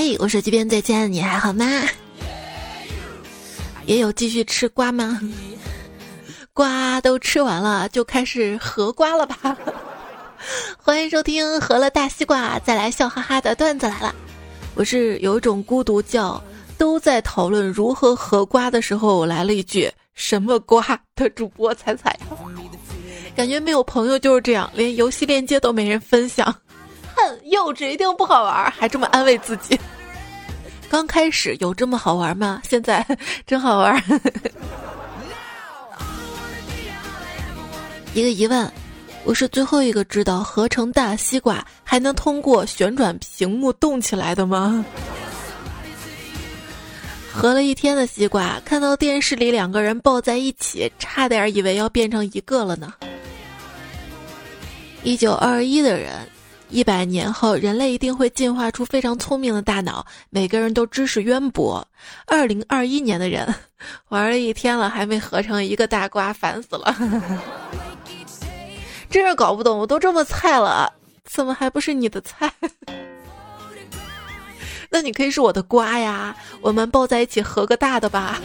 嘿，我手机边再见你还好吗？也有继续吃瓜吗？瓜都吃完了，就开始合瓜了吧？欢迎收听合了大西瓜再来笑哈哈的段子来了。我是有一种孤独叫都在讨论如何合瓜的时候，来了一句什么瓜的主播彩彩，感觉没有朋友就是这样，连游戏链接都没人分享。哼，幼稚一定不好玩，还这么安慰自己。刚开始有这么好玩吗？现在真好玩。一个疑问，我是最后一个知道合成大西瓜还能通过旋转屏幕动起来的吗？合了一天的西瓜，看到电视里两个人抱在一起，差点以为要变成一个了呢。一九二一的人。一百年后，人类一定会进化出非常聪明的大脑，每个人都知识渊博。二零二一年的人玩了一天了，还没合成一个大瓜，烦死了！真是搞不懂，我都这么菜了，怎么还不是你的菜？那你可以是我的瓜呀，我们抱在一起合个大的吧。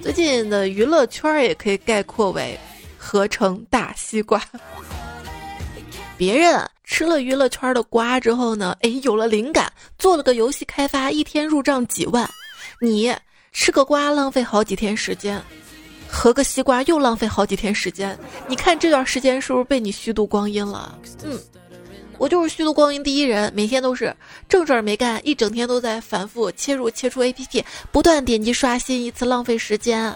最近的娱乐圈也可以概括为合成大西瓜。别人吃了娱乐圈的瓜之后呢，哎，有了灵感，做了个游戏开发，一天入账几万。你吃个瓜浪费好几天时间，合个西瓜又浪费好几天时间。你看这段时间是不是被你虚度光阴了？嗯，我就是虚度光阴第一人，每天都是正事儿没干，一整天都在反复切入切出 APP，不断点击刷新，一次浪费时间。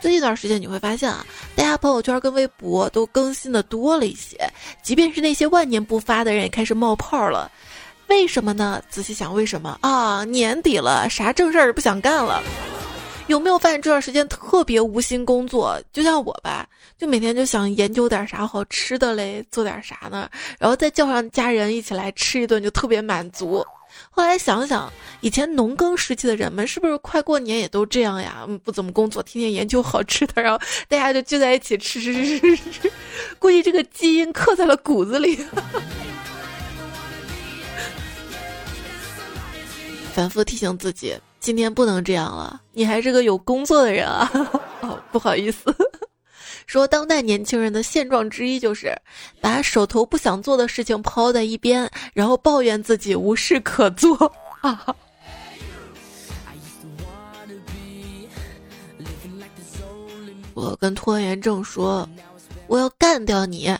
最近一段时间，你会发现啊，大家朋友圈跟微博都更新的多了一些，即便是那些万年不发的人也开始冒泡了。为什么呢？仔细想，为什么啊？年底了，啥正事儿不想干了？有没有发现这段时间特别无心工作？就像我吧，就每天就想研究点啥好吃的嘞，做点啥呢？然后再叫上家人一起来吃一顿，就特别满足。后来想想，以前农耕时期的人们是不是快过年也都这样呀？不怎么工作，天天研究好吃的，然后大家就聚在一起吃吃吃吃吃。估计这个基因刻在了骨子里。反复提醒自己，今天不能这样了。你还是个有工作的人啊！哦，不好意思。说当代年轻人的现状之一就是把手头不想做的事情抛在一边，然后抱怨自己无事可做。我跟拖延症说我要干掉你，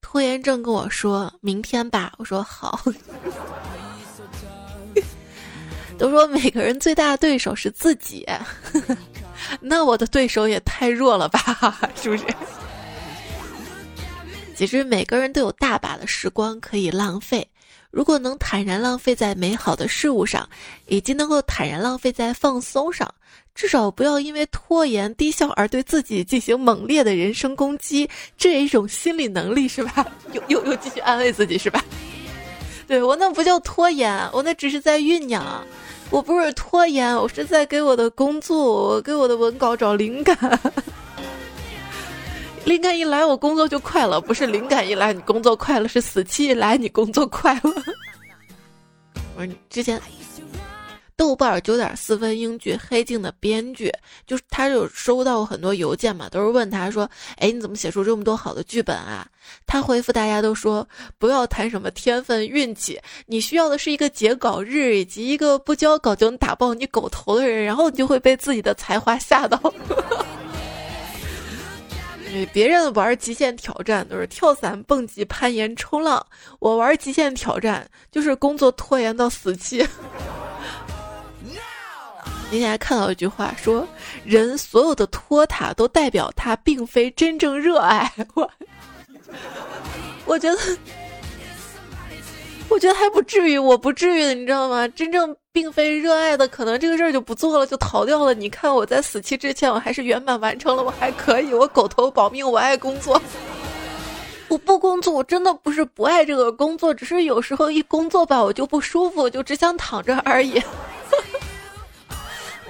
拖延症跟我说明天吧，我说好。都说每个人最大的对手是自己。那我的对手也太弱了吧，是不是？其实每个人都有大把的时光可以浪费，如果能坦然浪费在美好的事物上，以及能够坦然浪费在放松上，至少不要因为拖延低效而对自己进行猛烈的人身攻击，这也一种心理能力，是吧？又又又继续安慰自己，是吧？对我那不叫拖延，我那只是在酝酿。我不是拖延，我是在给我的工作，给我的文稿找灵感。灵感一来，我工作就快了；不是灵感一来，你工作快了；是死期一来，你工作快了。我说你之前。豆瓣九点四分英剧《黑镜》的编剧，就是他有收到过很多邮件嘛，都是问他说：“哎，你怎么写出这么多好的剧本啊？”他回复大家都说：“不要谈什么天分运气，你需要的是一个截稿日以及一个不交稿就能打爆你狗头的人，然后你就会被自己的才华吓到。” 别人玩极限挑战都是跳伞、蹦极、攀岩、冲浪，我玩极限挑战就是工作拖延到死期。今天还看到一句话，说人所有的拖沓都代表他并非真正热爱 我。我觉得，我觉得还不至于，我不至于，你知道吗？真正并非热爱的，可能这个事儿就不做了，就逃掉了。你看我在死期之前，我还是圆满完成了，我还可以，我狗头保命，我爱工作。我不工作，我真的不是不爱这个工作，只是有时候一工作吧，我就不舒服，就只想躺着而已。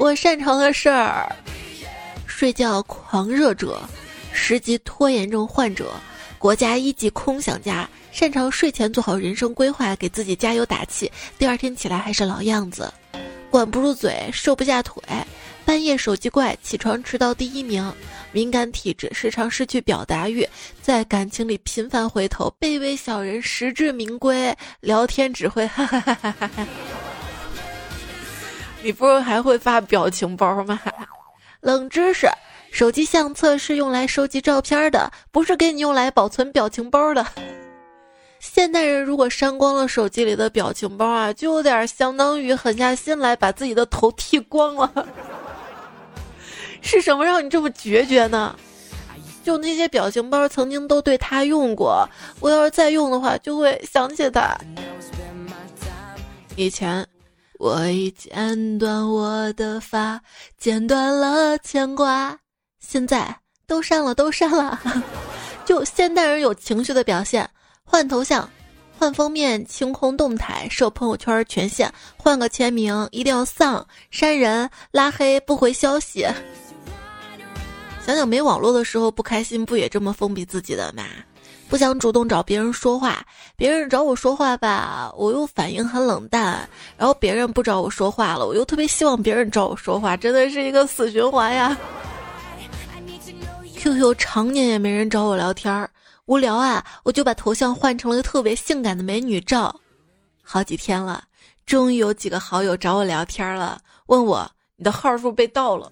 我擅长的事儿：睡觉狂热者、十级拖延症患者、国家一级空想家、擅长睡前做好人生规划，给自己加油打气，第二天起来还是老样子。管不住嘴，瘦不下腿，半夜手机怪，起床迟到第一名，敏感体质，时常失去表达欲，在感情里频繁回头，卑微小人，实至名归，聊天只会哈哈哈哈哈哈。你不是还会发表情包吗？冷知识：手机相册是用来收集照片的，不是给你用来保存表情包的。现代人如果删光了手机里的表情包啊，就有点相当于狠下心来把自己的头剃光了。是什么让你这么决绝呢？就那些表情包曾经都对他用过，我要是再用的话，就会想起他。以前我已剪断我的发，剪断了牵挂，现在都删了，都删了。就现代人有情绪的表现。换头像，换封面，清空动态，设朋友圈权限，换个签名，一定要丧，删人，拉黑，不回消息。想想没网络的时候不开心，不也这么封闭自己的吗？不想主动找别人说话，别人找我说话吧，我又反应很冷淡，然后别人不找我说话了，我又特别希望别人找我说话，真的是一个死循环呀。QQ 常年也没人找我聊天儿。无聊啊，我就把头像换成了个特别性感的美女照。好几天了，终于有几个好友找我聊天了，问我你的号是不是被盗了？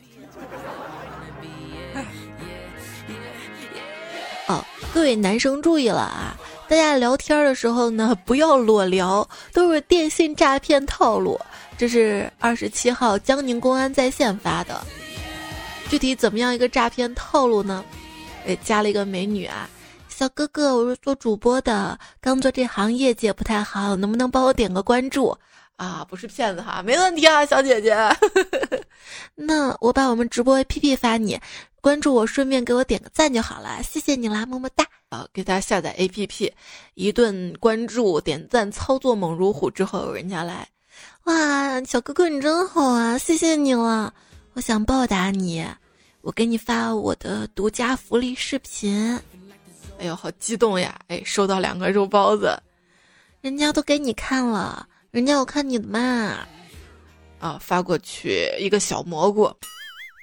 各位男生注意了啊，大家聊天的时候呢，不要裸聊，都是电信诈骗套路。这是二十七号江宁公安在线发的，具体怎么样一个诈骗套路呢？诶，加了一个美女啊。小哥哥，我是做主播的，刚做这行业绩不太好，能不能帮我点个关注啊？不是骗子哈，没问题啊，小姐姐。那我把我们直播 APP 发你，关注我，顺便给我点个赞就好了，谢谢你啦，么么哒。好，给大家下载 APP，一顿关注、点赞、操作猛如虎之后，人家来，哇，小哥哥你真好啊，谢谢你了，我想报答你，我给你发我的独家福利视频。哎呦，好激动呀！哎，收到两个肉包子，人家都给你看了，人家要看你的嘛。啊，发过去一个小蘑菇，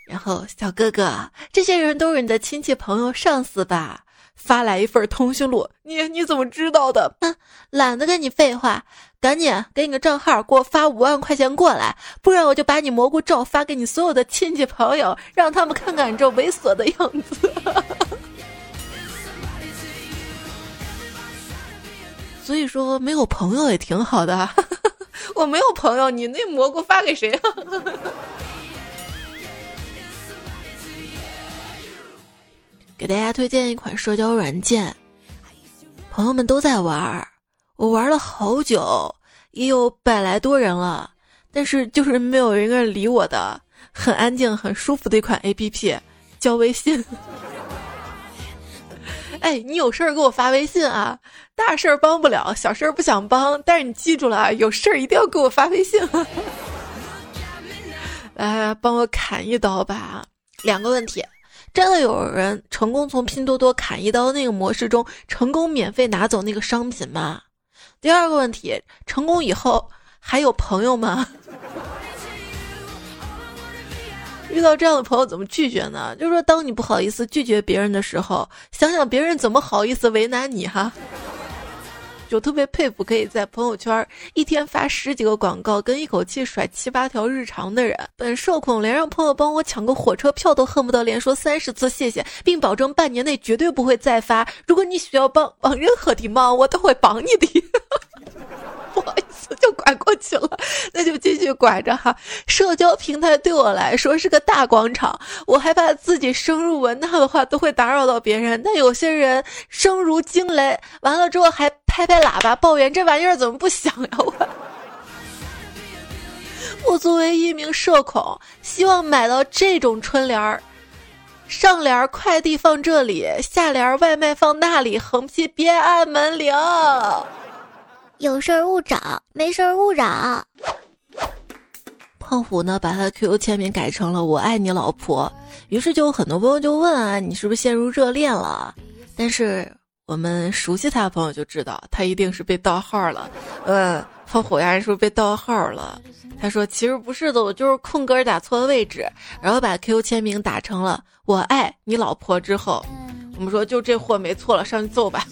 然后小哥哥，这些人都是你的亲戚朋友、上司吧？发来一份通讯录，你你怎么知道的？哼，懒得跟你废话，赶紧给你个账号，给我发五万块钱过来，不然我就把你蘑菇照发给你所有的亲戚朋友，让他们看看你这猥琐的样子。所以说没有朋友也挺好的，我没有朋友，你那蘑菇发给谁啊？给大家推荐一款社交软件，朋友们都在玩，我玩了好久，也有百来多人了，但是就是没有一个人理我的，很安静、很舒服的一款 A P P，叫微信。哎，你有事儿给我发微信啊！大事儿帮不了，小事儿不想帮，但是你记住了啊，有事儿一定要给我发微信。来，帮我砍一刀吧！两个问题：真的有人成功从拼多多砍一刀那个模式中成功免费拿走那个商品吗？第二个问题：成功以后还有朋友吗？遇到这样的朋友怎么拒绝呢？就是说，当你不好意思拒绝别人的时候，想想别人怎么好意思为难你哈。就特别佩服可以在朋友圈一天发十几个广告，跟一口气甩七八条日常的人。本社恐，连让朋友帮我抢个火车票都恨不得连说三十次谢谢，并保证半年内绝对不会再发。如果你需要帮帮任何的忙，我都会帮你的。不好意思，就拐过去了，那就继续拐着哈。社交平台对我来说是个大广场，我害怕自己声如蚊闹的话都会打扰到别人。但有些人声如惊雷，完了之后还拍拍喇叭抱怨这玩意儿怎么不响呀？我 我作为一名社恐，希望买到这种春联儿，上联快递放这里，下联外卖放那里，横批别按门铃。有事儿勿找，没事儿勿扰。胖虎呢，把他的 QQ 签名改成了“我爱你老婆”，于是就有很多朋友就问啊，你是不是陷入热恋了？但是我们熟悉他的朋友就知道，他一定是被盗号了。嗯，放火焰是不是被盗号了？他说其实不是的，我就是空格打错了位置，然后把 QQ 签名打成了“我爱你老婆”之后，我们说就这货没错了，上去揍吧。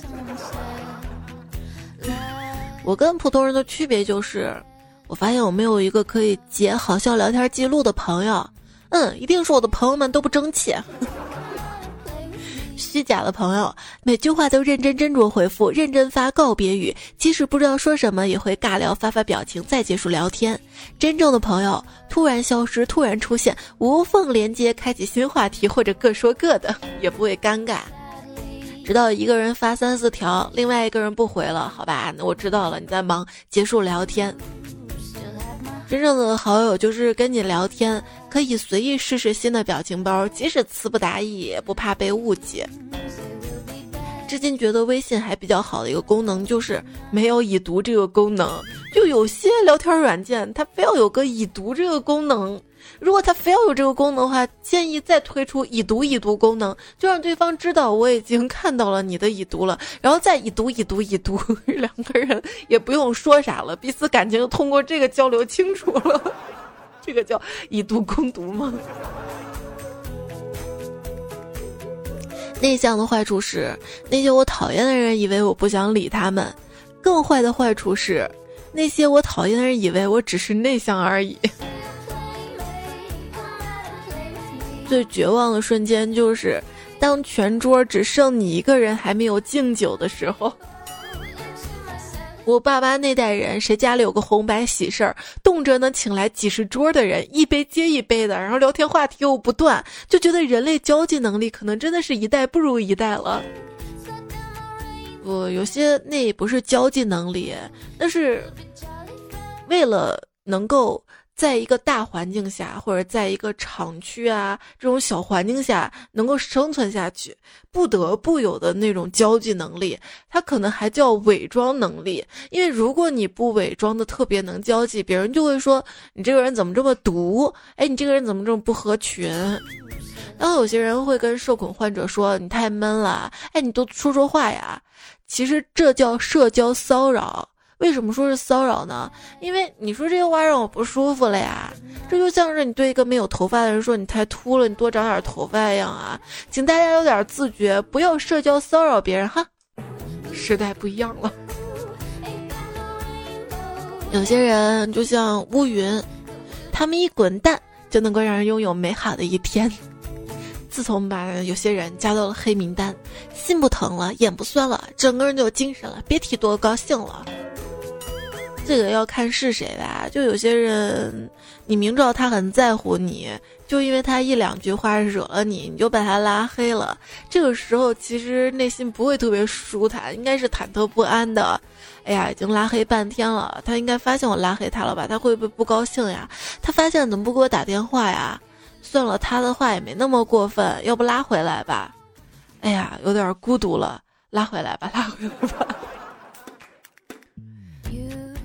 我跟普通人的区别就是，我发现我没有一个可以截好笑聊天记录的朋友。嗯，一定是我的朋友们都不争气。虚假的朋友，每句话都认真斟酌回复，认真发告别语，即使不知道说什么，也会尬聊发发表情再结束聊天。真正的朋友，突然消失，突然出现，无缝连接，开启新话题，或者各说各的，也不会尴尬。直到一个人发三四条，另外一个人不回了，好吧，我知道了，你在忙，结束聊天。真正的好友就是跟你聊天，可以随意试试新的表情包，即使词不达意，也不怕被误解。至今觉得微信还比较好的一个功能就是没有已读这个功能，就有些聊天软件它非要有个已读这个功能。如果它非要有这个功能的话，建议再推出已读已读功能，就让对方知道我已经看到了你的已读了，然后再已读已读已读，两个人也不用说啥了，彼此感情通过这个交流清楚了，这个叫以毒攻毒吗？内向的坏处是，那些我讨厌的人以为我不想理他们；更坏的坏处是，那些我讨厌的人以为我只是内向而已。最绝望的瞬间就是，当全桌只剩你一个人还没有敬酒的时候。我爸妈那代人，谁家里有个红白喜事儿，动辄能请来几十桌的人，一杯接一杯的，然后聊天话题又不断，就觉得人类交际能力可能真的是一代不如一代了。不，有些那不是交际能力，那是为了能够。在一个大环境下，或者在一个厂区啊这种小环境下能够生存下去，不得不有的那种交际能力，它可能还叫伪装能力。因为如果你不伪装的特别能交际，别人就会说你这个人怎么这么毒？哎，你这个人怎么这么不合群？然后有些人会跟社恐患者说你太闷了，哎，你多说说话呀。其实这叫社交骚扰。为什么说是骚扰呢？因为你说这些话让我不舒服了呀。这就像是你对一个没有头发的人说你太秃了，你多长点头发一样啊。请大家有点自觉，不要社交骚扰别人哈。时代不一样了，有些人就像乌云，他们一滚蛋就能够让人拥有美好的一天。自从把有些人加到了黑名单，心不疼了，眼不酸了，整个人就有精神了，别提多高兴了。这个要看是谁吧，就有些人，你明知道他很在乎你，就因为他一两句话惹了你，你就把他拉黑了。这个时候其实内心不会特别舒坦，应该是忐忑不安的。哎呀，已经拉黑半天了，他应该发现我拉黑他了吧？他会不会不高兴呀？他发现怎么不给我打电话呀？算了，他的话也没那么过分，要不拉回来吧？哎呀，有点孤独了，拉回来吧，拉回来吧。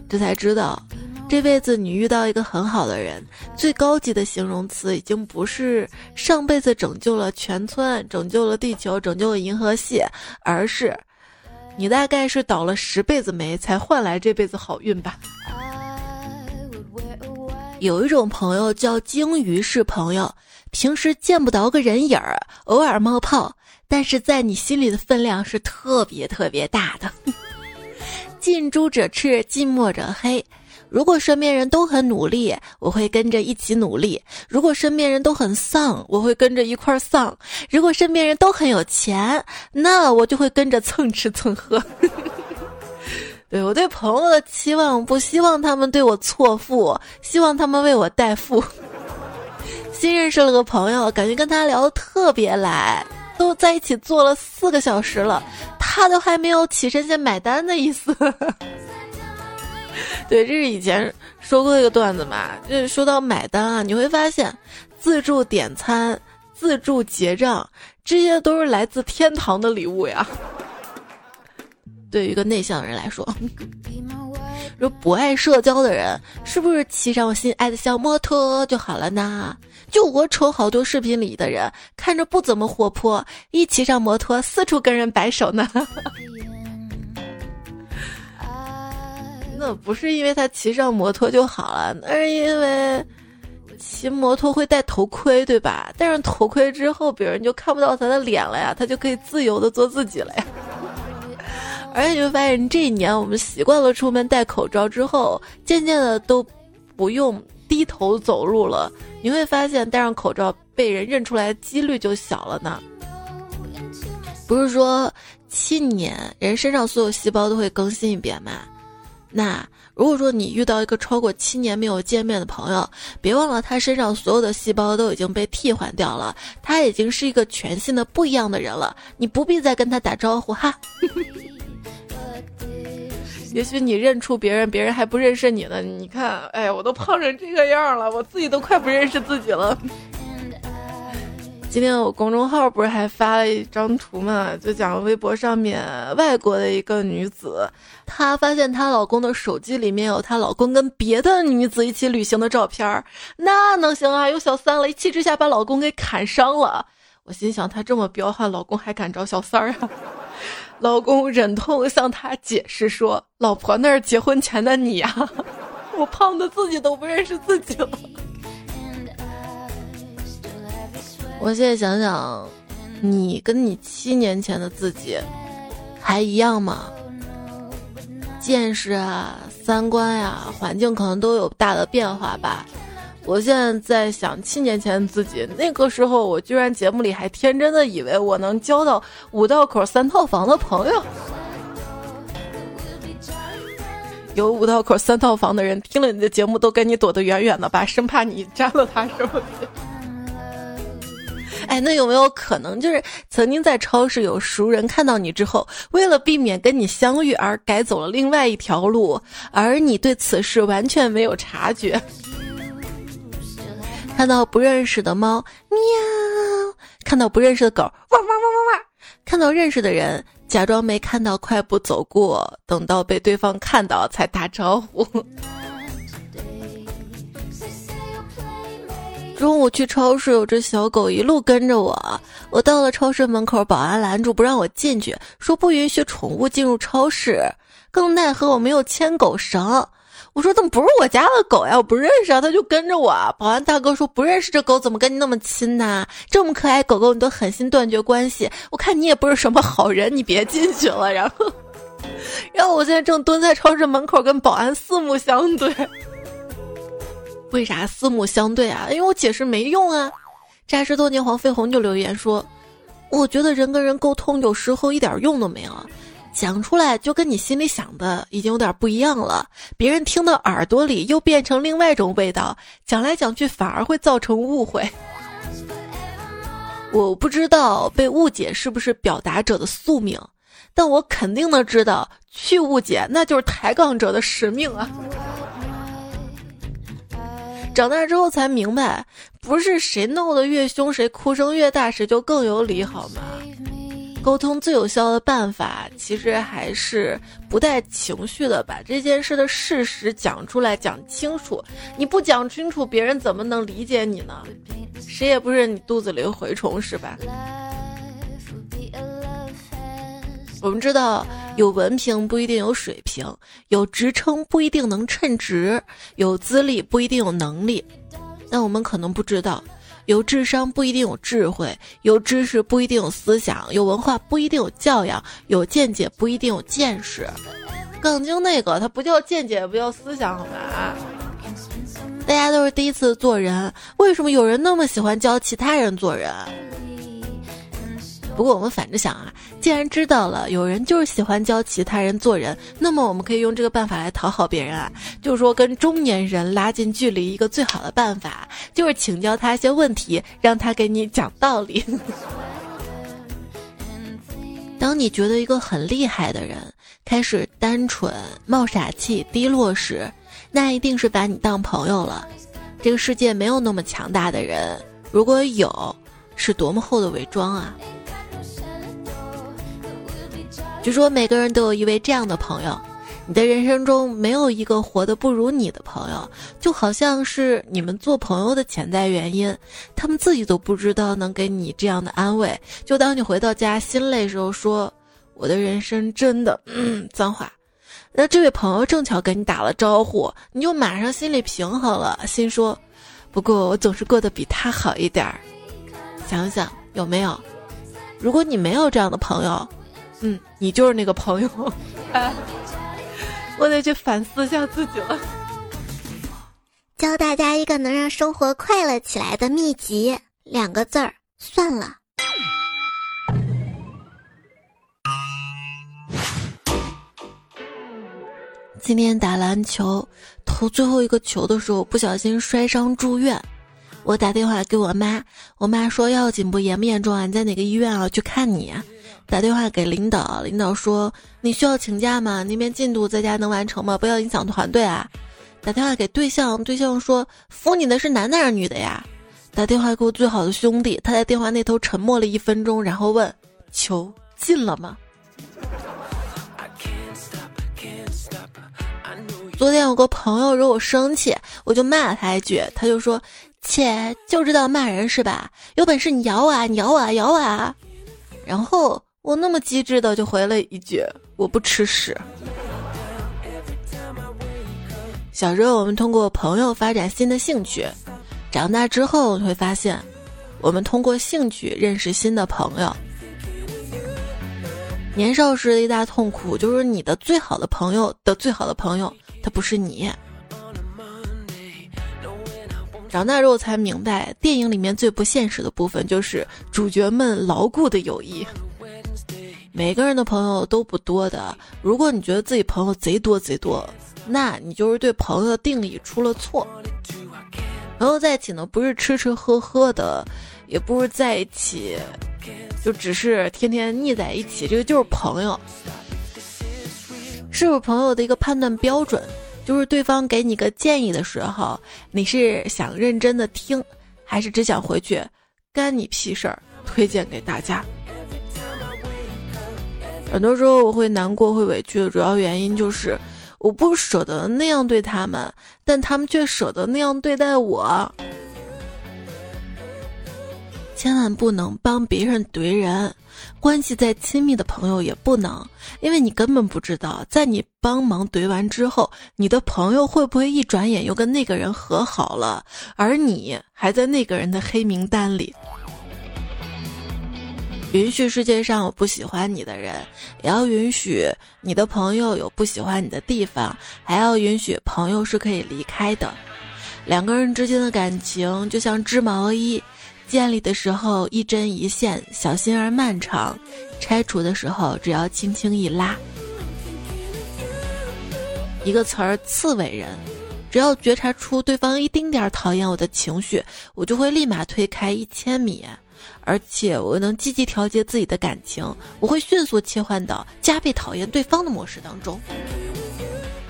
这才知道，这辈子你遇到一个很好的人，最高级的形容词已经不是上辈子拯救了全村、拯救了地球、拯救了银河系，而是你大概是倒了十辈子霉才换来这辈子好运吧。有一种朋友叫鲸鱼式朋友，平时见不着个人影儿，偶尔冒泡，但是在你心里的分量是特别特别大的。近朱者赤，近墨者黑。如果身边人都很努力，我会跟着一起努力；如果身边人都很丧，我会跟着一块丧；如果身边人都很有钱，那我就会跟着蹭吃蹭喝。对我对朋友的期望，不希望他们对我错付，希望他们为我代付。新认识了个朋友，感觉跟他聊的特别来。都在一起坐了四个小时了，他都还没有起身先买单的意思。对，这是以前说过一个段子嘛，就是说到买单啊，你会发现，自助点餐、自助结账，这些都是来自天堂的礼物呀。对于一个内向的人来说，说不爱社交的人，是不是骑上我心爱的小摩托就好了呢？就我瞅好多视频里的人，看着不怎么活泼，一骑上摩托四处跟人摆手呢。那不是因为他骑上摩托就好了，那是因为骑摩托会戴头盔，对吧？戴上头盔之后，别人就看不到他的脸了呀，他就可以自由的做自己了呀。而且你会发现，这一年我们习惯了出门戴口罩之后，渐渐的都不用低头走路了。你会发现，戴上口罩被人认出来的几率就小了呢。不是说七年人身上所有细胞都会更新一遍吗？那如果说你遇到一个超过七年没有见面的朋友，别忘了他身上所有的细胞都已经被替换掉了，他已经是一个全新的不一样的人了。你不必再跟他打招呼哈。也许你认出别人，别人还不认识你呢。你看，哎，我都胖成这个样了，我自己都快不认识自己了。今天我公众号不是还发了一张图嘛？就讲微博上面外国的一个女子，她发现她老公的手机里面有她老公跟别的女子一起旅行的照片儿那能行啊？有小三了，一气之下把老公给砍伤了。我心想，她这么彪悍，老公还敢找小三儿啊？老公忍痛向她解释说：“老婆，那是结婚前的你呀，我胖的自己都不认识自己了。” 我现在想想，你跟你七年前的自己还一样吗？见识啊，三观呀，环境可能都有大的变化吧。我现在在想，七年前的自己，那个时候我居然节目里还天真的以为我能交到五道口三套房的朋友。有五道口三套房的人听了你的节目，都跟你躲得远远的吧，生怕你沾了他什么。哎，那有没有可能就是曾经在超市有熟人看到你之后，为了避免跟你相遇而改走了另外一条路，而你对此事完全没有察觉？看到不认识的猫喵，看到不认识的狗汪汪汪汪汪，看到认识的人假装没看到，快步走过，等到被对方看到才打招呼。中午去超市，有只小狗一路跟着我。我到了超市门口，保安拦住不让我进去，说不允许宠物进入超市。更奈何我没有牵狗绳。我说怎么不是我家的狗呀？我不认识啊，它就跟着我。保安大哥说不认识这狗怎么跟你那么亲呢？这么可爱狗狗你都狠心断绝关系，我看你也不是什么好人，你别进去了。然后，然后我现在正蹲在超市门口跟保安四目相对。为啥四目相对啊？因为我解释没用啊！扎实多年黄飞鸿就留言说：“我觉得人跟人沟通有时候一点用都没有，讲出来就跟你心里想的已经有点不一样了，别人听到耳朵里又变成另外一种味道，讲来讲去反而会造成误会。我不知道被误解是不是表达者的宿命，但我肯定的知道，去误解那就是抬杠者的使命啊！” 长大之后才明白，不是谁闹得越凶，谁哭声越大，谁就更有理，好吗？沟通最有效的办法，其实还是不带情绪的把这件事的事实讲出来，讲清楚。你不讲清楚，别人怎么能理解你呢？谁也不是你肚子里的蛔虫，是吧？我们知道，有文凭不一定有水平，有职称不一定能称职，有资历不一定有能力。但我们可能不知道，有智商不一定有智慧，有知识不一定有思想，有文化不一定有教养，有见解不一定有见识。杠精那个，他不叫见解，不叫思想，好吧？大家都是第一次做人，为什么有人那么喜欢教其他人做人？不过我们反着想啊，既然知道了有人就是喜欢教其他人做人，那么我们可以用这个办法来讨好别人啊。就是说，跟中年人拉近距离，一个最好的办法就是请教他一些问题，让他给你讲道理。当你觉得一个很厉害的人开始单纯、冒傻气、低落时，那一定是把你当朋友了。这个世界没有那么强大的人，如果有，是多么厚的伪装啊！据说每个人都有一位这样的朋友，你的人生中没有一个活得不如你的朋友，就好像是你们做朋友的潜在原因，他们自己都不知道能给你这样的安慰。就当你回到家心累时候，说我的人生真的，嗯，脏话。那这位朋友正巧跟你打了招呼，你就马上心里平衡了，心说，不过我总是过得比他好一点儿。想想有没有？如果你没有这样的朋友，嗯，你就是那个朋友。我得去反思一下自己了。教大家一个能让生活快乐起来的秘籍，两个字儿：算了。今天打篮球，投最后一个球的时候，不小心摔伤住院。我打电话给我妈，我妈说要紧不？严不严重啊？你在哪个医院啊？去看你。打电话给领导，领导说你需要请假吗？那边进度在家能完成吗？不要影响团队啊！打电话给对象，对象说服你的是男的还是女的呀？打电话给我最好的兄弟，他在电话那头沉默了一分钟，然后问球进了吗？昨天有个朋友惹我生气，我就骂了他一句，他就说切就知道骂人是吧？有本事你咬我啊，你咬我啊，咬我啊！然后。我那么机智的就回了一句：“我不吃屎。”小时候我们通过朋友发展新的兴趣，长大之后会发现，我们通过兴趣认识新的朋友。年少时的一大痛苦就是你的最好的朋友的最好的朋友他不是你。长大之后才明白，电影里面最不现实的部分就是主角们牢固的友谊。每个人的朋友都不多的，如果你觉得自己朋友贼多贼多，那你就是对朋友的定义出了错。朋友在一起呢，不是吃吃喝喝的，也不是在一起就只是天天腻在一起，这个就是朋友。是不是朋友的一个判断标准，就是对方给你个建议的时候，你是想认真的听，还是只想回去干你屁事儿推荐给大家？很多时候我会难过、会委屈的主要原因就是我不舍得那样对他们，但他们却舍得那样对待我。千万不能帮别人怼人，关系再亲密的朋友也不能，因为你根本不知道，在你帮忙怼完之后，你的朋友会不会一转眼又跟那个人和好了，而你还在那个人的黑名单里。允许世界上有不喜欢你的人，也要允许你的朋友有不喜欢你的地方，还要允许朋友是可以离开的。两个人之间的感情就像织毛衣，建立的时候一针一线，小心而漫长；拆除的时候只要轻轻一拉。一个词儿，刺猬人。只要觉察出对方一丁点儿讨厌我的情绪，我就会立马推开一千米。而且我能积极调节自己的感情，我会迅速切换到加倍讨厌对方的模式当中。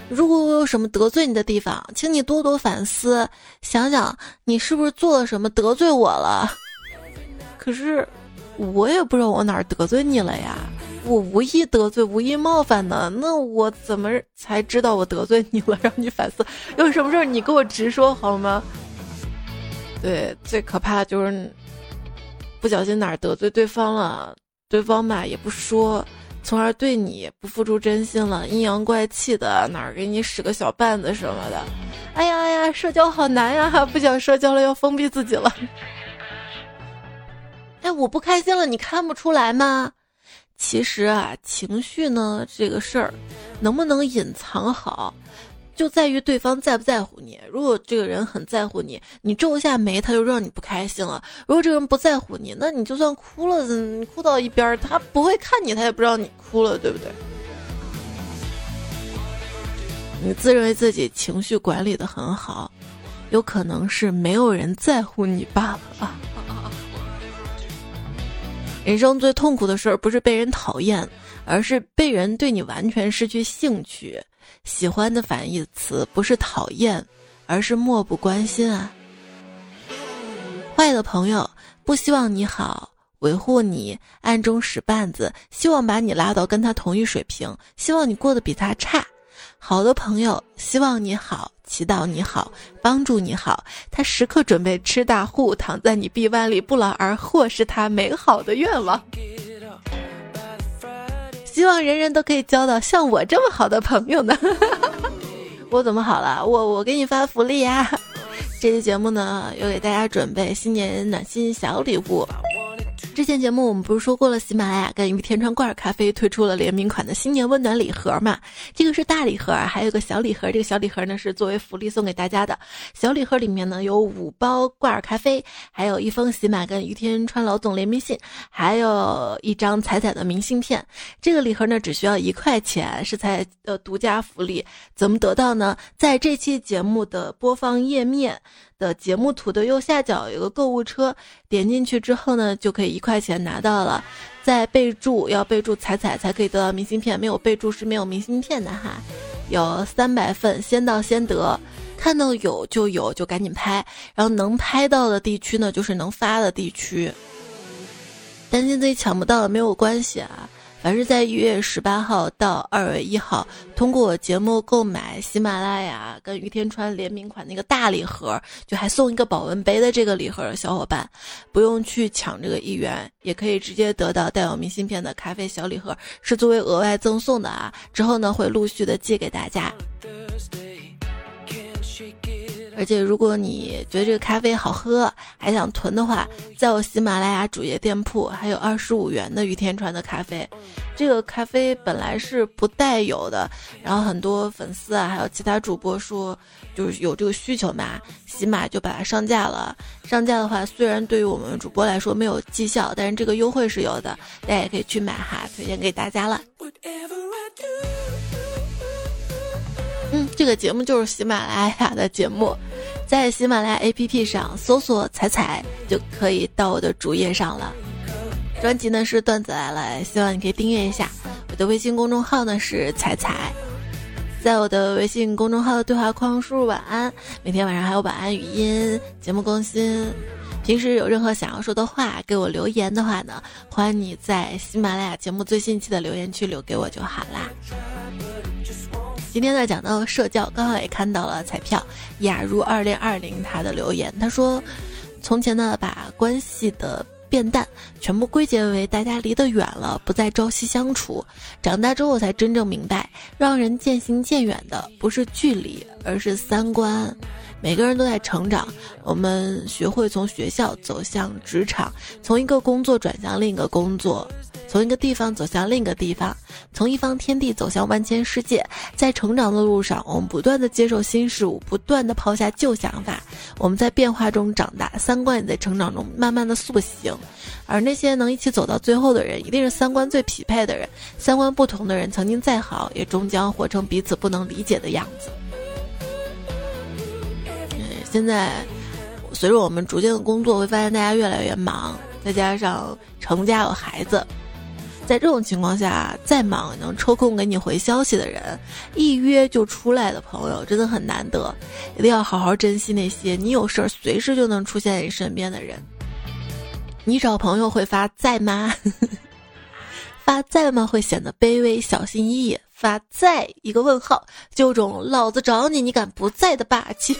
如果我有什么得罪你的地方，请你多多反思，想想你是不是做了什么得罪我了。可是我也不知道我哪儿得罪你了呀，我无意得罪，无意冒犯的，那我怎么才知道我得罪你了？让你反思，有什么事儿你给我直说好吗？对，最可怕就是。不小心哪儿得罪对方了，对方吧也不说，从而对你不付出真心了，阴阳怪气的哪儿给你使个小绊子什么的，哎呀哎呀，社交好难呀，不想社交了，要封闭自己了。哎，我不开心了，你看不出来吗？其实啊，情绪呢这个事儿，能不能隐藏好？就在于对方在不在乎你。如果这个人很在乎你，你皱一下眉，他就让你不开心了；如果这个人不在乎你，那你就算哭了，你哭到一边，他不会看你，他也不知道你哭了，对不对？你自认为自己情绪管理的很好，有可能是没有人在乎你罢了！人生最痛苦的事儿不是被人讨厌，而是被人对你完全失去兴趣。喜欢的反义词不是讨厌，而是漠不关心啊。坏的朋友不希望你好，维护你，暗中使绊子，希望把你拉到跟他同一水平，希望你过得比他差。好的朋友希望你好，祈祷你好，帮助你好，他时刻准备吃大户，躺在你臂弯里不劳而获，是他美好的愿望。希望人人都可以交到像我这么好的朋友呢。我怎么好了？我我给你发福利呀！这期节目呢，又给大家准备新年暖心小礼物。之前节目我们不是说过了，喜马拉雅跟于天川罐咖啡推出了联名款的新年温暖礼盒嘛？这个是大礼盒，还有个小礼盒。这个小礼盒呢是作为福利送给大家的。小礼盒里面呢有五包罐儿咖啡，还有一封喜马跟于天川老总联名信，还有一张彩彩的明信片。这个礼盒呢只需要一块钱，是彩的独家福利。怎么得到呢？在这期节目的播放页面。的节目图的右下角有个购物车，点进去之后呢，就可以一块钱拿到了。在备注要备注彩彩才可以得到明信片，没有备注是没有明信片的哈。有三百份，先到先得，看到有就有，就赶紧拍。然后能拍到的地区呢，就是能发的地区。担心自己抢不到没有关系啊。凡是在一月十八号到二月一号通过我节目购买喜马拉雅跟于天川联名款那个大礼盒，就还送一个保温杯的这个礼盒的小伙伴，不用去抢这个一元，也可以直接得到带有明信片的咖啡小礼盒，是作为额外赠送的啊。之后呢，会陆续的寄给大家。而且，如果你觉得这个咖啡好喝，还想囤的话，在我喜马拉雅主页店铺还有二十五元的雨天传的咖啡。这个咖啡本来是不带有的，然后很多粉丝啊，还有其他主播说，就是有这个需求嘛，喜马就把它上架了。上架的话，虽然对于我们主播来说没有绩效，但是这个优惠是有的，大家也可以去买哈，推荐给大家了。嗯，这个节目就是喜马拉雅的节目，在喜马拉雅 APP 上搜索“彩彩”就可以到我的主页上了。专辑呢是段子来了，希望你可以订阅一下。我的微信公众号呢是彩彩，在我的微信公众号的对话框输入“晚安”，每天晚上还有晚安语音节目更新。平时有任何想要说的话，给我留言的话呢，欢迎你在喜马拉雅节目最新期的留言区留给我就好啦。今天呢讲到社交，刚好也看到了彩票雅如二零二零他的留言，他说：“从前呢把关系的变淡全部归结为大家离得远了，不再朝夕相处。长大之后才真正明白，让人渐行渐远的不是距离，而是三观。”每个人都在成长，我们学会从学校走向职场，从一个工作转向另一个工作，从一个地方走向另一个地方，从一方天地走向万千世界。在成长的路上，我们不断的接受新事物，不断的抛下旧想法。我们在变化中长大，三观也在成长中慢慢的塑形。而那些能一起走到最后的人，一定是三观最匹配的人。三观不同的人，曾经再好，也终将活成彼此不能理解的样子。现在，随着我们逐渐的工作，会发现大家越来越忙，再加上成家有孩子，在这种情况下，再忙能抽空给你回消息的人，一约就出来的朋友，真的很难得，一定要好好珍惜那些你有事儿随时就能出现在你身边的人。你找朋友会发在吗？发在吗会显得卑微小心翼翼，发在一个问号，就种老子找你你敢不在的霸气。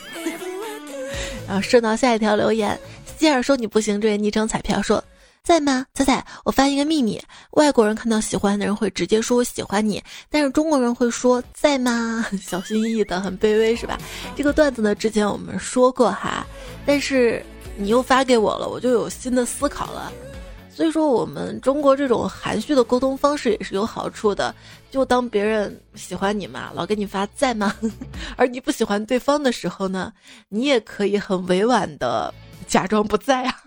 然后顺到下一条留言，希尔说你不行，这位昵称彩票说在吗？彩彩，我发现一个秘密，外国人看到喜欢的人会直接说我喜欢你，但是中国人会说在吗？小心翼翼的，很卑微是吧？这个段子呢，之前我们说过哈，但是你又发给我了，我就有新的思考了。所以说，我们中国这种含蓄的沟通方式也是有好处的。就当别人喜欢你嘛，老给你发在吗？而你不喜欢对方的时候呢，你也可以很委婉的假装不在啊。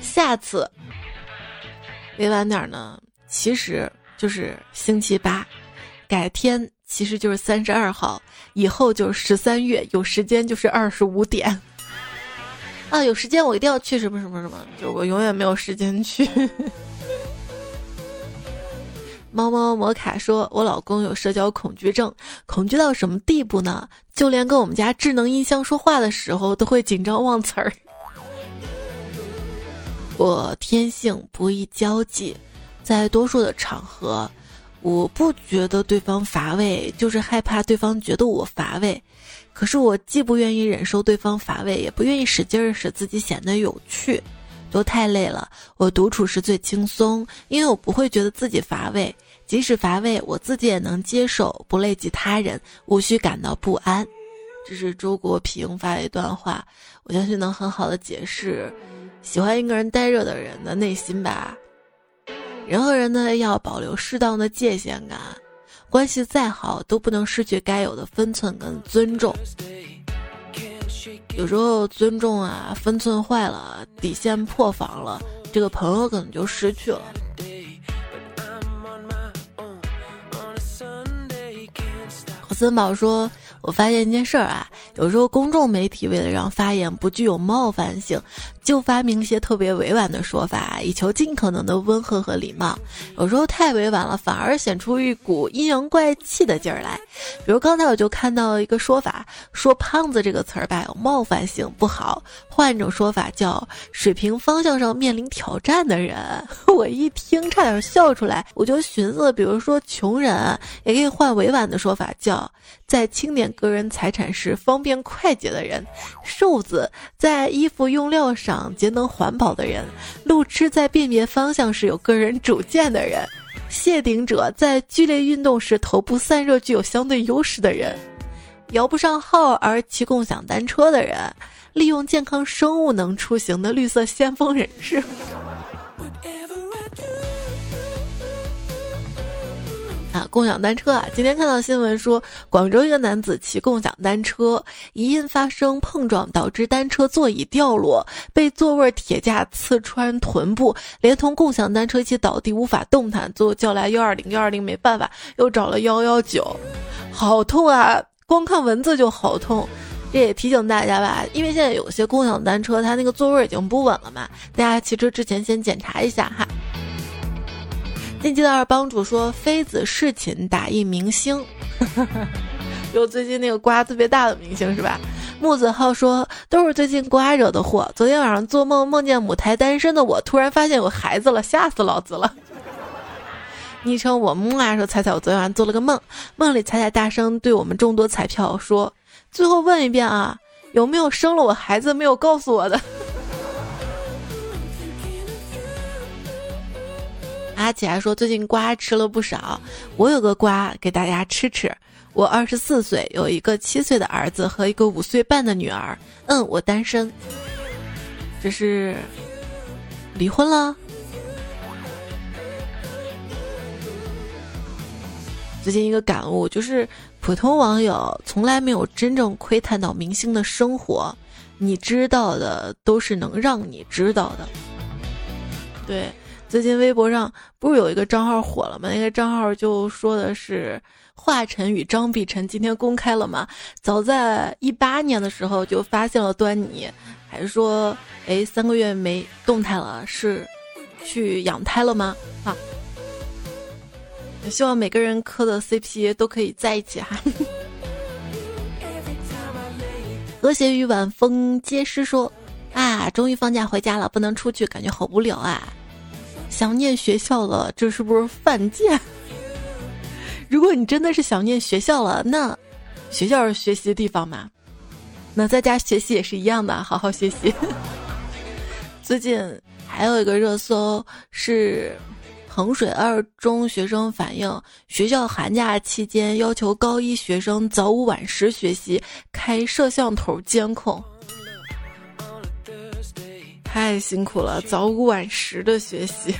下次委婉点呢，其实就是星期八，改天其实就是三十二号，以后就是十三月，有时间就是二十五点。啊，有时间我一定要去什么什么什么，就我永远没有时间去。猫猫摩卡说：“我老公有社交恐惧症，恐惧到什么地步呢？就连跟我们家智能音箱说话的时候，都会紧张忘词儿。我天性不易交际，在多数的场合，我不觉得对方乏味，就是害怕对方觉得我乏味。可是我既不愿意忍受对方乏味，也不愿意使劲儿使自己显得有趣，都太累了。我独处时最轻松，因为我不会觉得自己乏味，即使乏味，我自己也能接受，不累及他人，无需感到不安。这是周国平发的一段话，我相信能很好的解释喜欢一个人呆着的人的内心吧。人和人呢要保留适当的界限感，关系再好都不能失去该有的分寸跟尊重。有时候尊重啊分寸坏了，底线破防了，这个朋友可能就失去了。森宝说。我发现一件事儿啊，有时候公众媒体为了让发言不具有冒犯性，就发明一些特别委婉的说法，以求尽可能的温和和礼貌。有时候太委婉了，反而显出一股阴阳怪气的劲儿来。比如刚才我就看到一个说法，说“胖子”这个词儿吧有冒犯性，不好。换一种说法叫“水平方向上面临挑战的人”。我一听差点笑出来，我就寻思，比如说穷人也可以换委婉的说法，叫在清点。个人财产时方便快捷的人，瘦子在衣服用料上节能环保的人，路痴在辨别方向时有个人主见的人，谢顶者在剧烈运动时头部散热具有相对优势的人，摇不上号而骑共享单车的人，利用健康生物能出行的绿色先锋人士。啊，共享单车啊！今天看到新闻说，广州一个男子骑共享单车，疑因发生碰撞，导致单车座椅掉落，被座位铁架刺穿臀部，连同共享单车一起倒地，无法动弹。最后叫来幺二零，幺二零没办法，又找了幺幺九，好痛啊！光看文字就好痛。这也提醒大家吧，因为现在有些共享单车它那个座位已经不稳了嘛，大家骑车之前先检查一下哈。近期的二帮主说妃子侍寝打一明星，有最近那个瓜特别大的明星是吧？木子浩说都是最近瓜惹的祸。昨天晚上做梦梦见母胎单身的我，突然发现有孩子了，吓死老子了。昵称我木啊说彩彩，我昨天晚上做了个梦，梦里彩彩大声对我们众多彩票说：“最后问一遍啊，有没有生了我孩子没有告诉我的？”阿姐还说最近瓜吃了不少，我有个瓜给大家吃吃。我二十四岁，有一个七岁的儿子和一个五岁半的女儿。嗯，我单身。这是离婚了。最近一个感悟就是，普通网友从来没有真正窥探到明星的生活，你知道的都是能让你知道的。对。最近微博上不是有一个账号火了吗？那个账号就说的是华晨与张碧晨今天公开了嘛？早在一八年的时候就发现了端倪，还说哎三个月没动态了，是去养胎了吗？啊，希望每个人磕的 CP 都可以在一起哈。和谐与晚风皆诗说啊，终于放假回家了，不能出去，感觉好无聊啊。想念学校了，这是不是犯贱？如果你真的是想念学校了，那学校是学习的地方嘛？那在家学习也是一样的，好好学习。最近还有一个热搜是衡水二中学生反映，学校寒假期间要求高一学生早午晚时学习，开摄像头监控。太辛苦了，早午晚时的学习。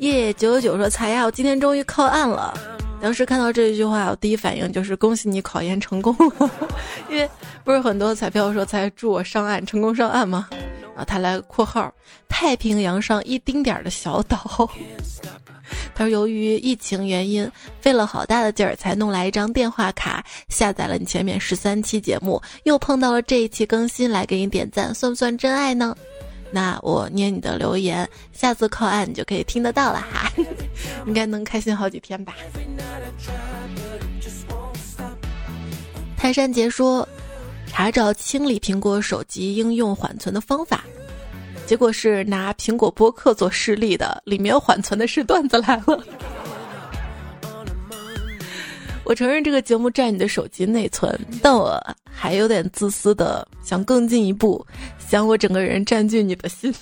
耶九九九说：“才呀，我今天终于靠岸了。”当时看到这一句话，我第一反应就是恭喜你考研成功了，因为不是很多彩票说才祝我上岸成功上岸吗？啊，他来括号：太平洋上一丁点儿的小岛。他说：“由于疫情原因，费了好大的劲儿才弄来一张电话卡，下载了你前面十三期节目，又碰到了这一期更新，来给你点赞，算不算真爱呢？那我念你的留言，下次靠岸你就可以听得到了哈，应该能开心好几天吧。”泰山杰说：“查找清理苹果手机应用缓存的方法。”结果是拿苹果播客做示例的，里面缓存的是段子来了。我承认这个节目占你的手机内存，但我还有点自私的想更进一步，想我整个人占据你的心。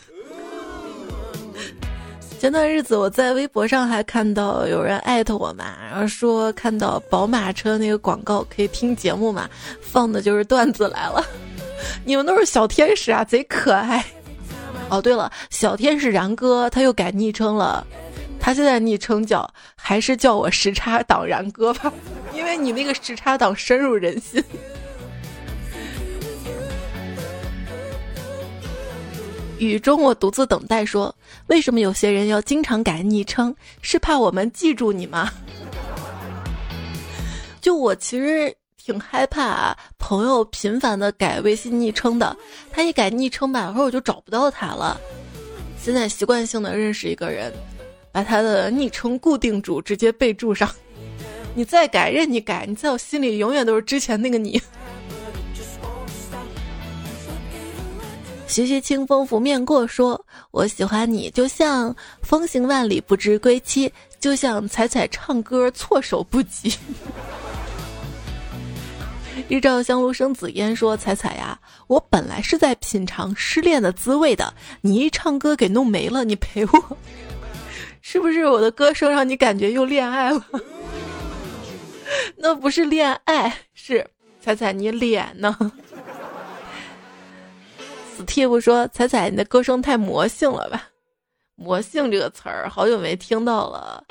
前段日子我在微博上还看到有人艾特我嘛，然后说看到宝马车那个广告可以听节目嘛，放的就是段子来了。你们都是小天使啊，贼可爱。哦，对了，小天使然哥他又改昵称了。他现在昵称叫还是叫我时差党然哥吧，因为你那个时差党深入人心。雨中我独自等待，说为什么有些人要经常改昵称？是怕我们记住你吗？就我其实挺害怕啊朋友频繁的改微信昵称的，他一改昵称吧，然后我就找不到他了。现在习惯性的认识一个人。把他的昵称固定住，直接备注上。你再改，任你改，你在我心里永远都是之前那个你。徐徐清风拂面过，说我喜欢你，就像风行万里不知归期，就像彩彩唱歌措手不及。日照香炉生紫烟，说彩彩呀，我本来是在品尝失恋的滋味的，你一唱歌给弄没了，你陪我。是不是我的歌声让你感觉又恋爱了？那不是恋爱，是彩彩你脸呢？Steve 说：“彩彩，你的歌声太魔性了吧？魔性这个词儿好久没听到了。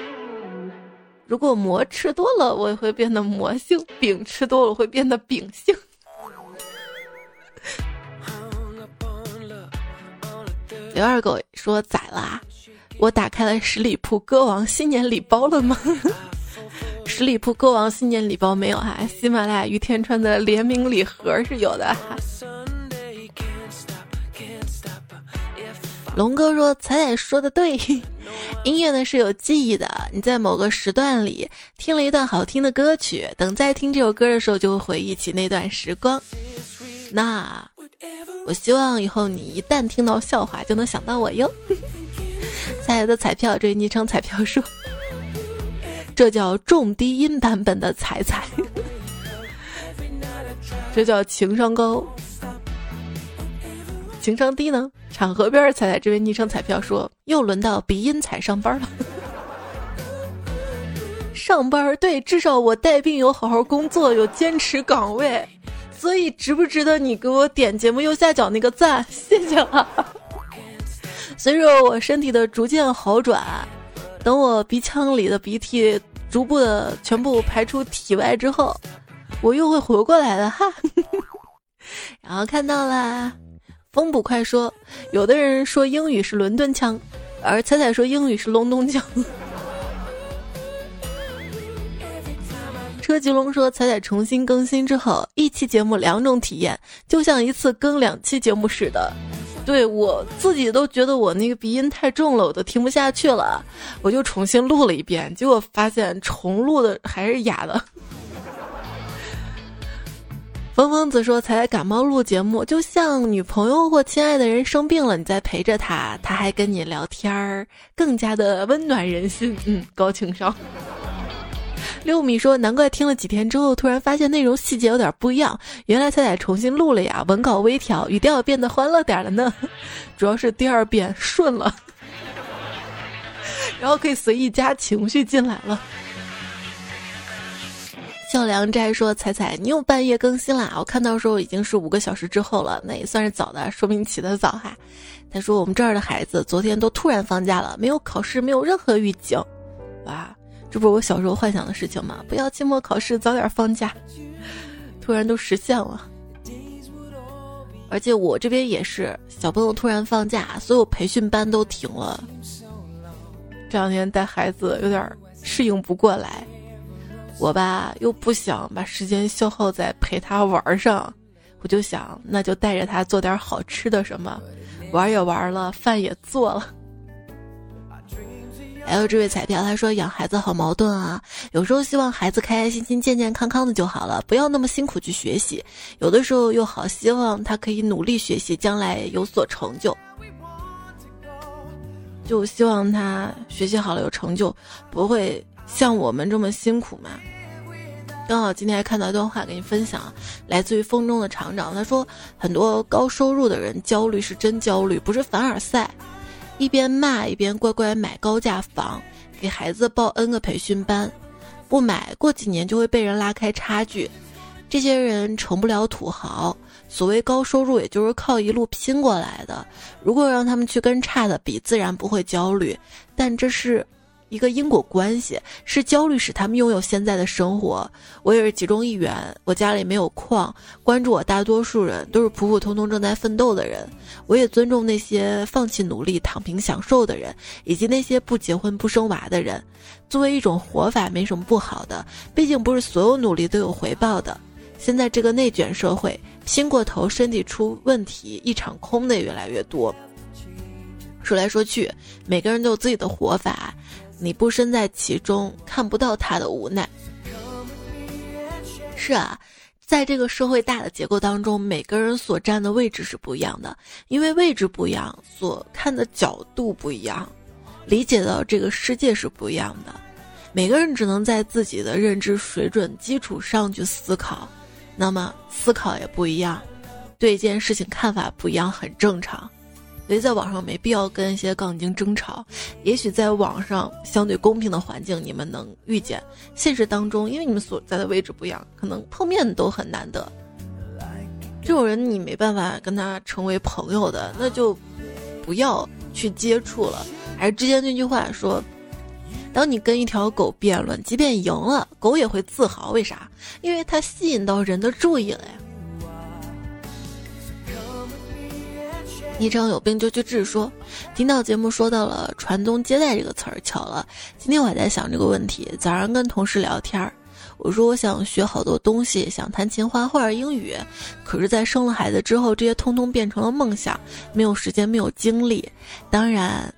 如果馍吃多了，我也会变得魔性；饼吃多了会变得饼性。”刘二狗说：“宰啦。”我打开了十里铺歌王新年礼包了吗？十里铺歌王新年礼包没有哈，喜马拉雅于天川的联名礼盒是有的。龙哥说：“彩彩说的对，音乐呢是有记忆的。你在某个时段里听了一段好听的歌曲，等再听这首歌的时候，就会回忆起那段时光。那我希望以后你一旦听到笑话，就能想到我哟。”下来的彩票，这昵称彩票说，这叫重低音版本的彩彩，这叫情商高，情商低呢？场河边彩彩这位昵称彩票说，又轮到鼻音彩上班了。上班对，至少我带病有好好工作，有坚持岗位，所以值不值得你给我点节目右下角那个赞？谢谢了。随着我身体的逐渐好转，等我鼻腔里的鼻涕逐步的全部排出体外之后，我又会活过来的哈。然后看到了，风捕快说，有的人说英语是伦敦腔，而彩彩说英语是隆冬腔。车吉龙说，彩彩重新更新之后，一期节目两种体验，就像一次更两期节目似的。对我自己都觉得我那个鼻音太重了，我都听不下去了，我就重新录了一遍，结果发现重录的还是哑的。风疯子说：“才感冒录节目，就像女朋友或亲爱的人生病了，你在陪着他，他还跟你聊天儿，更加的温暖人心。”嗯，高情商。六米说：“难怪听了几天之后，突然发现内容细节有点不一样。原来彩彩重新录了呀，文稿微调，语调变得欢乐点了呢。主要是第二遍顺了，然后可以随意加情绪进来了。”笑良斋说：“彩彩，你又半夜更新啦？我看到时候已经是五个小时之后了，那也算是早的，说明起得早哈。”他说：“我们这儿的孩子昨天都突然放假了，没有考试，没有任何预警，哇。”这不是我小时候幻想的事情吗？不要期末考试，早点放假，突然都实现了。而且我这边也是，小朋友突然放假，所有培训班都停了。这两天带孩子有点适应不过来，我吧又不想把时间消耗在陪他玩上，我就想那就带着他做点好吃的什么，玩也玩了，饭也做了。还有这位彩票，他说养孩子好矛盾啊，有时候希望孩子开开心心、健健康康的就好了，不要那么辛苦去学习；有的时候又好希望他可以努力学习，将来有所成就。就希望他学习好了有成就，不会像我们这么辛苦吗。刚好今天还看到一段话给你分享，来自于风中的厂长，他说很多高收入的人焦虑是真焦虑，不是凡尔赛，一边骂一边乖乖买高价房，给孩子报 N 个培训班，不买过几年就会被人拉开差距，这些人成不了土豪。所谓高收入，也就是靠一路拼过来的。如果让他们去跟差的比，自然不会焦虑。但这是一个因果关系，是焦虑使他们拥有现在的生活。我也是其中一员。我家里没有矿，关注我大多数人都是普普通通正在奋斗的人。我也尊重那些放弃努力、躺平享受的人，以及那些不结婚不生娃的人。作为一种活法，没什么不好的。毕竟不是所有努力都有回报的。现在这个内卷社会。拼过头，身体出问题，一场空的越来越多。说来说去，每个人都有自己的活法，你不身在其中，看不到他的无奈。是啊，在这个社会大的结构当中，每个人所站的位置是不一样的，因为位置不一样，所看的角度不一样，理解到这个世界是不一样的。每个人只能在自己的认知水准基础上去思考。那么思考也不一样，对一件事情看法不一样很正常，所以在网上没必要跟一些杠精争吵。也许在网上相对公平的环境你们能遇见，现实当中因为你们所在的位置不一样，可能碰面都很难得。这种人你没办法跟他成为朋友的，那就不要去接触了。还是之前那句话说。当你跟一条狗辩论，即便赢了，狗也会自豪。为啥？因为它吸引到人的注意了呀。昵称有病就去治。说，听到节目说到了“传宗接代”这个词儿，巧了。今天我还在想这个问题。早上跟同事聊天儿，我说我想学好多东西，想弹琴、画画、英语。可是，在生了孩子之后，这些通通变成了梦想，没有时间，没有精力。当然。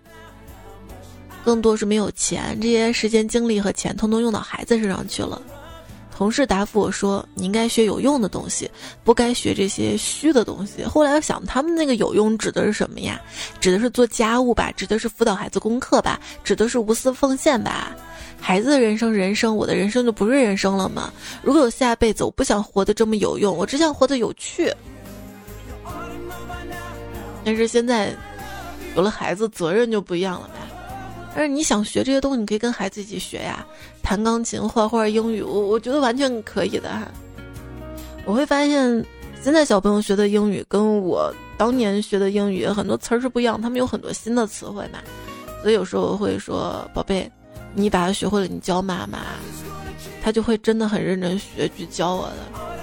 更多是没有钱，这些时间、精力和钱通通用到孩子身上去了。同事答复我说：“你应该学有用的东西，不该学这些虚的东西。”后来想，他们那个有用指的是什么呀？指的是做家务吧？指的是辅导孩子功课吧？指的是无私奉献吧？孩子的人生，人生，我的人生就不是人生了吗？如果有下辈子，我不想活得这么有用，我只想活得有趣。但是现在有了孩子，责任就不一样了呗。但是你想学这些东西，你可以跟孩子一起学呀，弹钢琴、画画、英语，我我觉得完全可以的哈。我会发现，现在小朋友学的英语跟我当年学的英语很多词儿是不一样，他们有很多新的词汇嘛。所以有时候我会说：“宝贝，你把它学会了，你教妈妈，他就会真的很认真学去教我的。”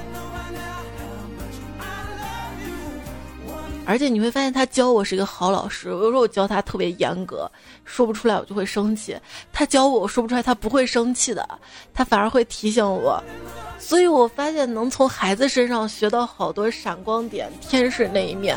而且你会发现他教我是一个好老师。有时候我教他特别严格，说不出来我就会生气。他教我，我说不出来，他不会生气的，他反而会提醒我。所以我发现能从孩子身上学到好多闪光点、天使那一面。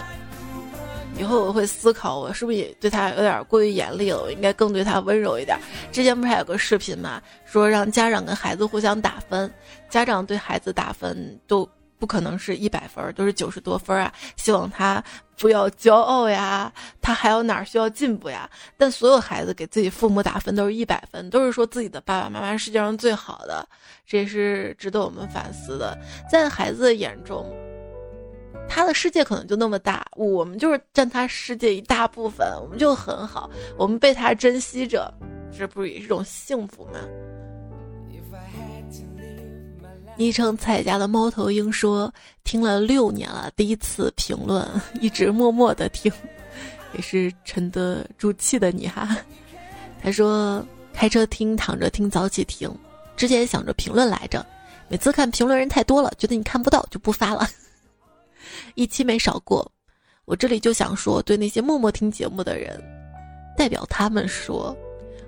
以后我会思考，我是不是也对他有点过于严厉了？我应该更对他温柔一点。之前不是还有个视频嘛，说让家长跟孩子互相打分，家长对孩子打分都。不可能是一百分，都是九十多分啊！希望他不要骄傲呀，他还有哪儿需要进步呀？但所有孩子给自己父母打分都是一百分，都是说自己的爸爸妈妈世界上最好的，这也是值得我们反思的。在孩子的眼中，他的世界可能就那么大，我们就是占他世界一大部分，我们就很好，我们被他珍惜着，这不是也是种幸福吗？昵称彩家的猫头鹰说：“听了六年了，第一次评论，一直默默的听，也是沉得住气的你哈。”他说：“开车听，躺着听，早起听。之前想着评论来着，每次看评论人太多了，觉得你看不到就不发了。一期没少过，我这里就想说，对那些默默听节目的人，代表他们说，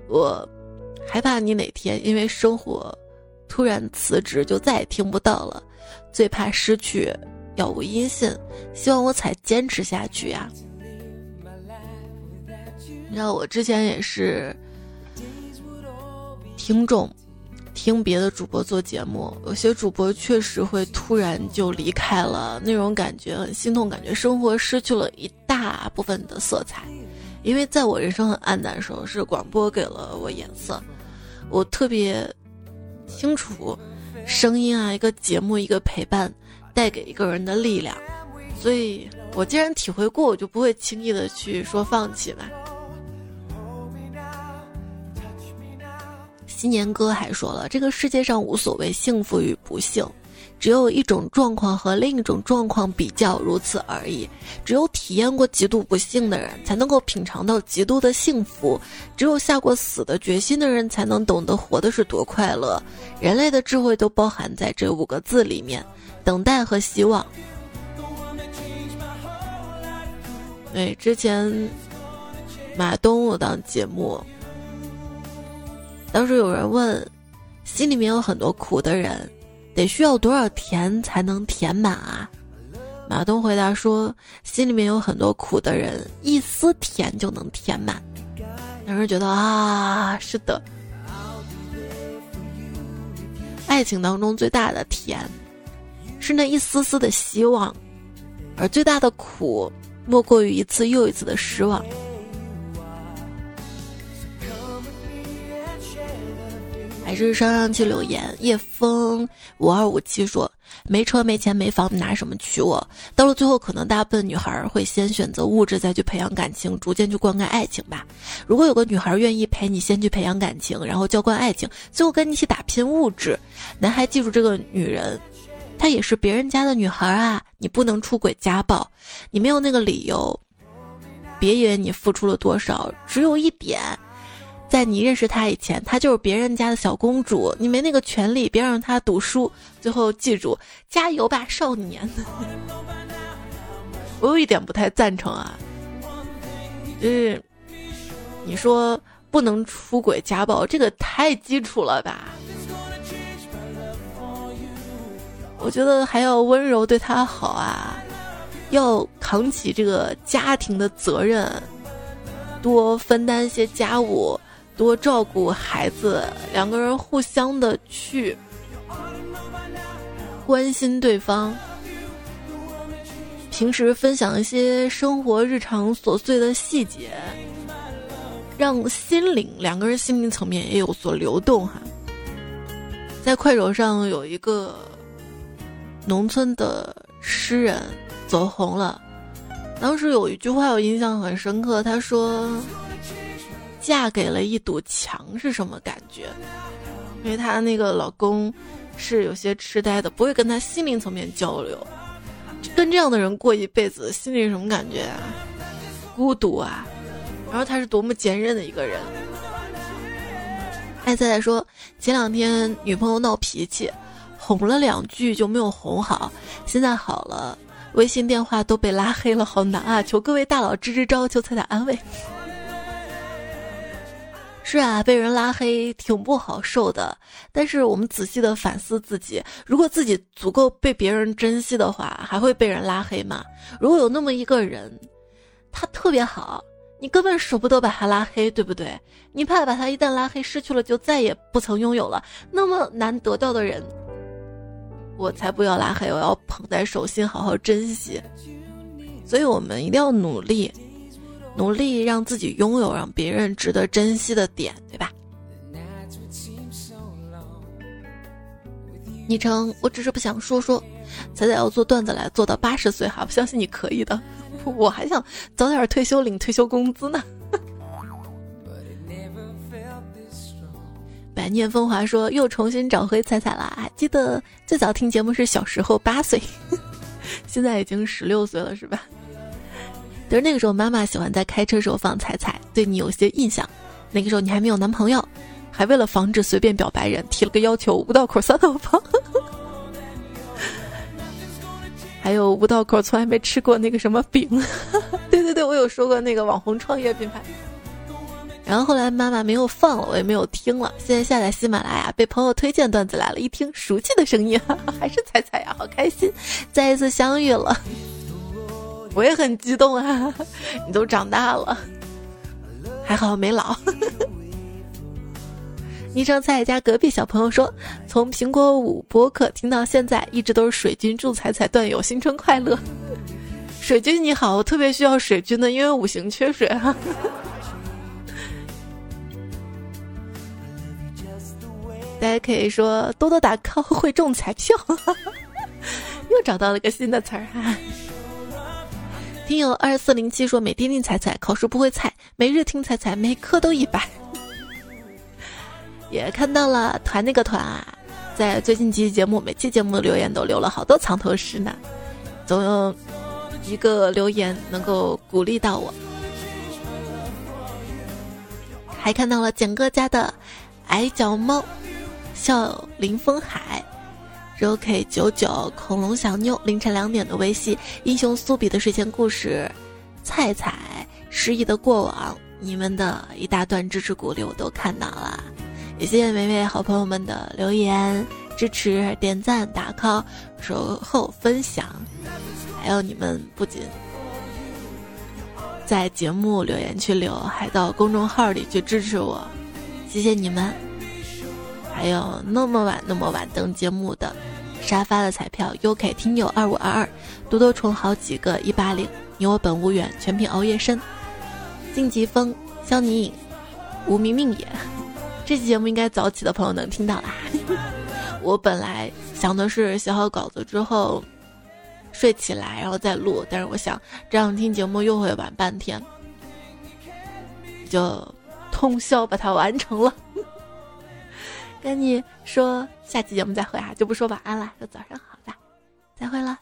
我害怕你哪天因为生活。”突然辞职就再也听不到了，最怕失去杳无音信，希望我才坚持下去呀。你知道我之前也是听众，听别的主播做节目，有些主播确实会突然就离开了，那种感觉很心痛，感觉生活失去了一大部分的色彩。因为在我人生很暗淡的时候，是广播给了我颜色。我特别清楚，声音啊，一个节目，一个陪伴，带给一个人的力量。所以我既然体会过，我就不会轻易的去说放弃吧。新年歌还说了，这个世界上无所谓幸福与不幸。只有一种状况和另一种状况比较，如此而已。只有体验过极度不幸的人，才能够品尝到极度的幸福；只有下过死的决心的人，才能懂得活的是多快乐。人类的智慧都包含在这五个字里面：等待和希望。对，之前马东我当节目，当时有人问，心里面有很多苦的人。得需要多少甜才能填满啊？马东回答说：“心里面有很多苦的人，一丝甜就能填满。”让人觉得啊，是的。爱情当中最大的甜，是那一丝丝的希望，而最大的苦，莫过于一次又一次的失望。还是上上期留言，叶枫五二五七说：“没车没钱没房，拿什么娶我？到了最后，可能大部分女孩会先选择物质，再去培养感情，逐渐去灌溉爱情吧。如果有个女孩愿意陪你先去培养感情，然后浇灌爱情，最后跟你一起打拼物质，男孩记住这个女人，她也是别人家的女孩啊！你不能出轨家暴，你没有那个理由。别以为你付出了多少，只有一点。”在你认识他以前，她就是别人家的小公主，你没那个权利，别让她读书。最后记住，加油吧，少年！我有一点不太赞成啊，就是你说不能出轨家暴，这个太基础了吧？我觉得还要温柔对他好啊，要扛起这个家庭的责任，多分担一些家务。多照顾孩子，两个人互相的去关心对方，平时分享一些生活日常琐碎的细节，让心灵两个人心灵层面也有所流动哈。在快手上有一个农村的诗人走红了，当时有一句话我印象很深刻，他说。嫁给了一堵墙是什么感觉？因为她那个老公是有些痴呆的，不会跟她心灵层面交流。跟这样的人过一辈子，心里什么感觉啊？孤独啊！然后他是多么坚韧的一个人。爱菜菜说，前两天女朋友闹脾气，哄了两句就没有哄好，现在好了，微信电话都被拉黑了，好难啊！求各位大佬支支招，求彩彩安慰。是啊，被人拉黑挺不好受的。但是我们仔细的反思自己，如果自己足够被别人珍惜的话，还会被人拉黑吗？如果有那么一个人，他特别好，你根本舍不得把他拉黑，对不对？你怕把他一旦拉黑失去了，就再也不曾拥有了。那么难得到的人，我才不要拉黑，我要捧在手心，好好珍惜。所以我们一定要努力。努力让自己拥有让别人值得珍惜的点，对吧？昵称我只是不想说说，彩彩要做段子来做到八十岁哈，我相信你可以的。我还想早点退休领退休工资呢。百念风华说又重新找回彩彩了，还记得最早听节目是小时候八岁，现在已经十六岁了，是吧？就是那个时候，妈妈喜欢在开车时候放彩彩，对你有些印象。那个时候你还没有男朋友，还为了防止随便表白人，提了个要求：五道口酸豆腐。还有五道口从来没吃过那个什么饼。对对对，我有说过那个网红创业品牌。然后后来妈妈没有放了，我也没有听了。现在下载喜马拉雅，被朋友推荐段子来了，一听熟悉的声音，还是彩彩呀，好开心，再一次相遇了。我也很激动啊！你都长大了，还好没老。昵称彩彩家隔壁小朋友说：“从苹果五播客听到现在，一直都是水军祝彩彩段友新春快乐。”水军你好，我特别需要水军的，因为五行缺水哈。大家可以说多多打 call 会中彩票，又找到了个新的词儿哈。听友二四零七说每天听彩彩，考试不会菜，每日听彩彩，每科都一百。也看到了团那个团啊，在最近几期节目，每期节目的留言都留了好多藏头诗呢，总有一个留言能够鼓励到我。还看到了简哥家的矮脚猫。笑林风海，Ro K 九九恐龙小妞凌晨两点的微信英雄苏比的睡前故事，菜菜失忆的过往，你们的一大段支持鼓励我都看到了，也谢谢每位好朋友们的留言支持、点赞、打 call、守候、分享，还有你们不仅在节目留言区留，还到公众号里去支持我，谢谢你们。还有那么晚那么晚等节目的沙发的彩票，UK 听友二五二二，多多虫好几个一八零，你我本无缘，全凭熬夜深，晋级风肖霓影，无名命也。这期节目应该早起的朋友能听到啦。我本来想的是写好稿子之后睡起来然后再录，但是我想这样听节目又会晚半天，就通宵把它完成了。跟你说，下期节目再会啊，就不说晚安了，说早上好吧，再会了。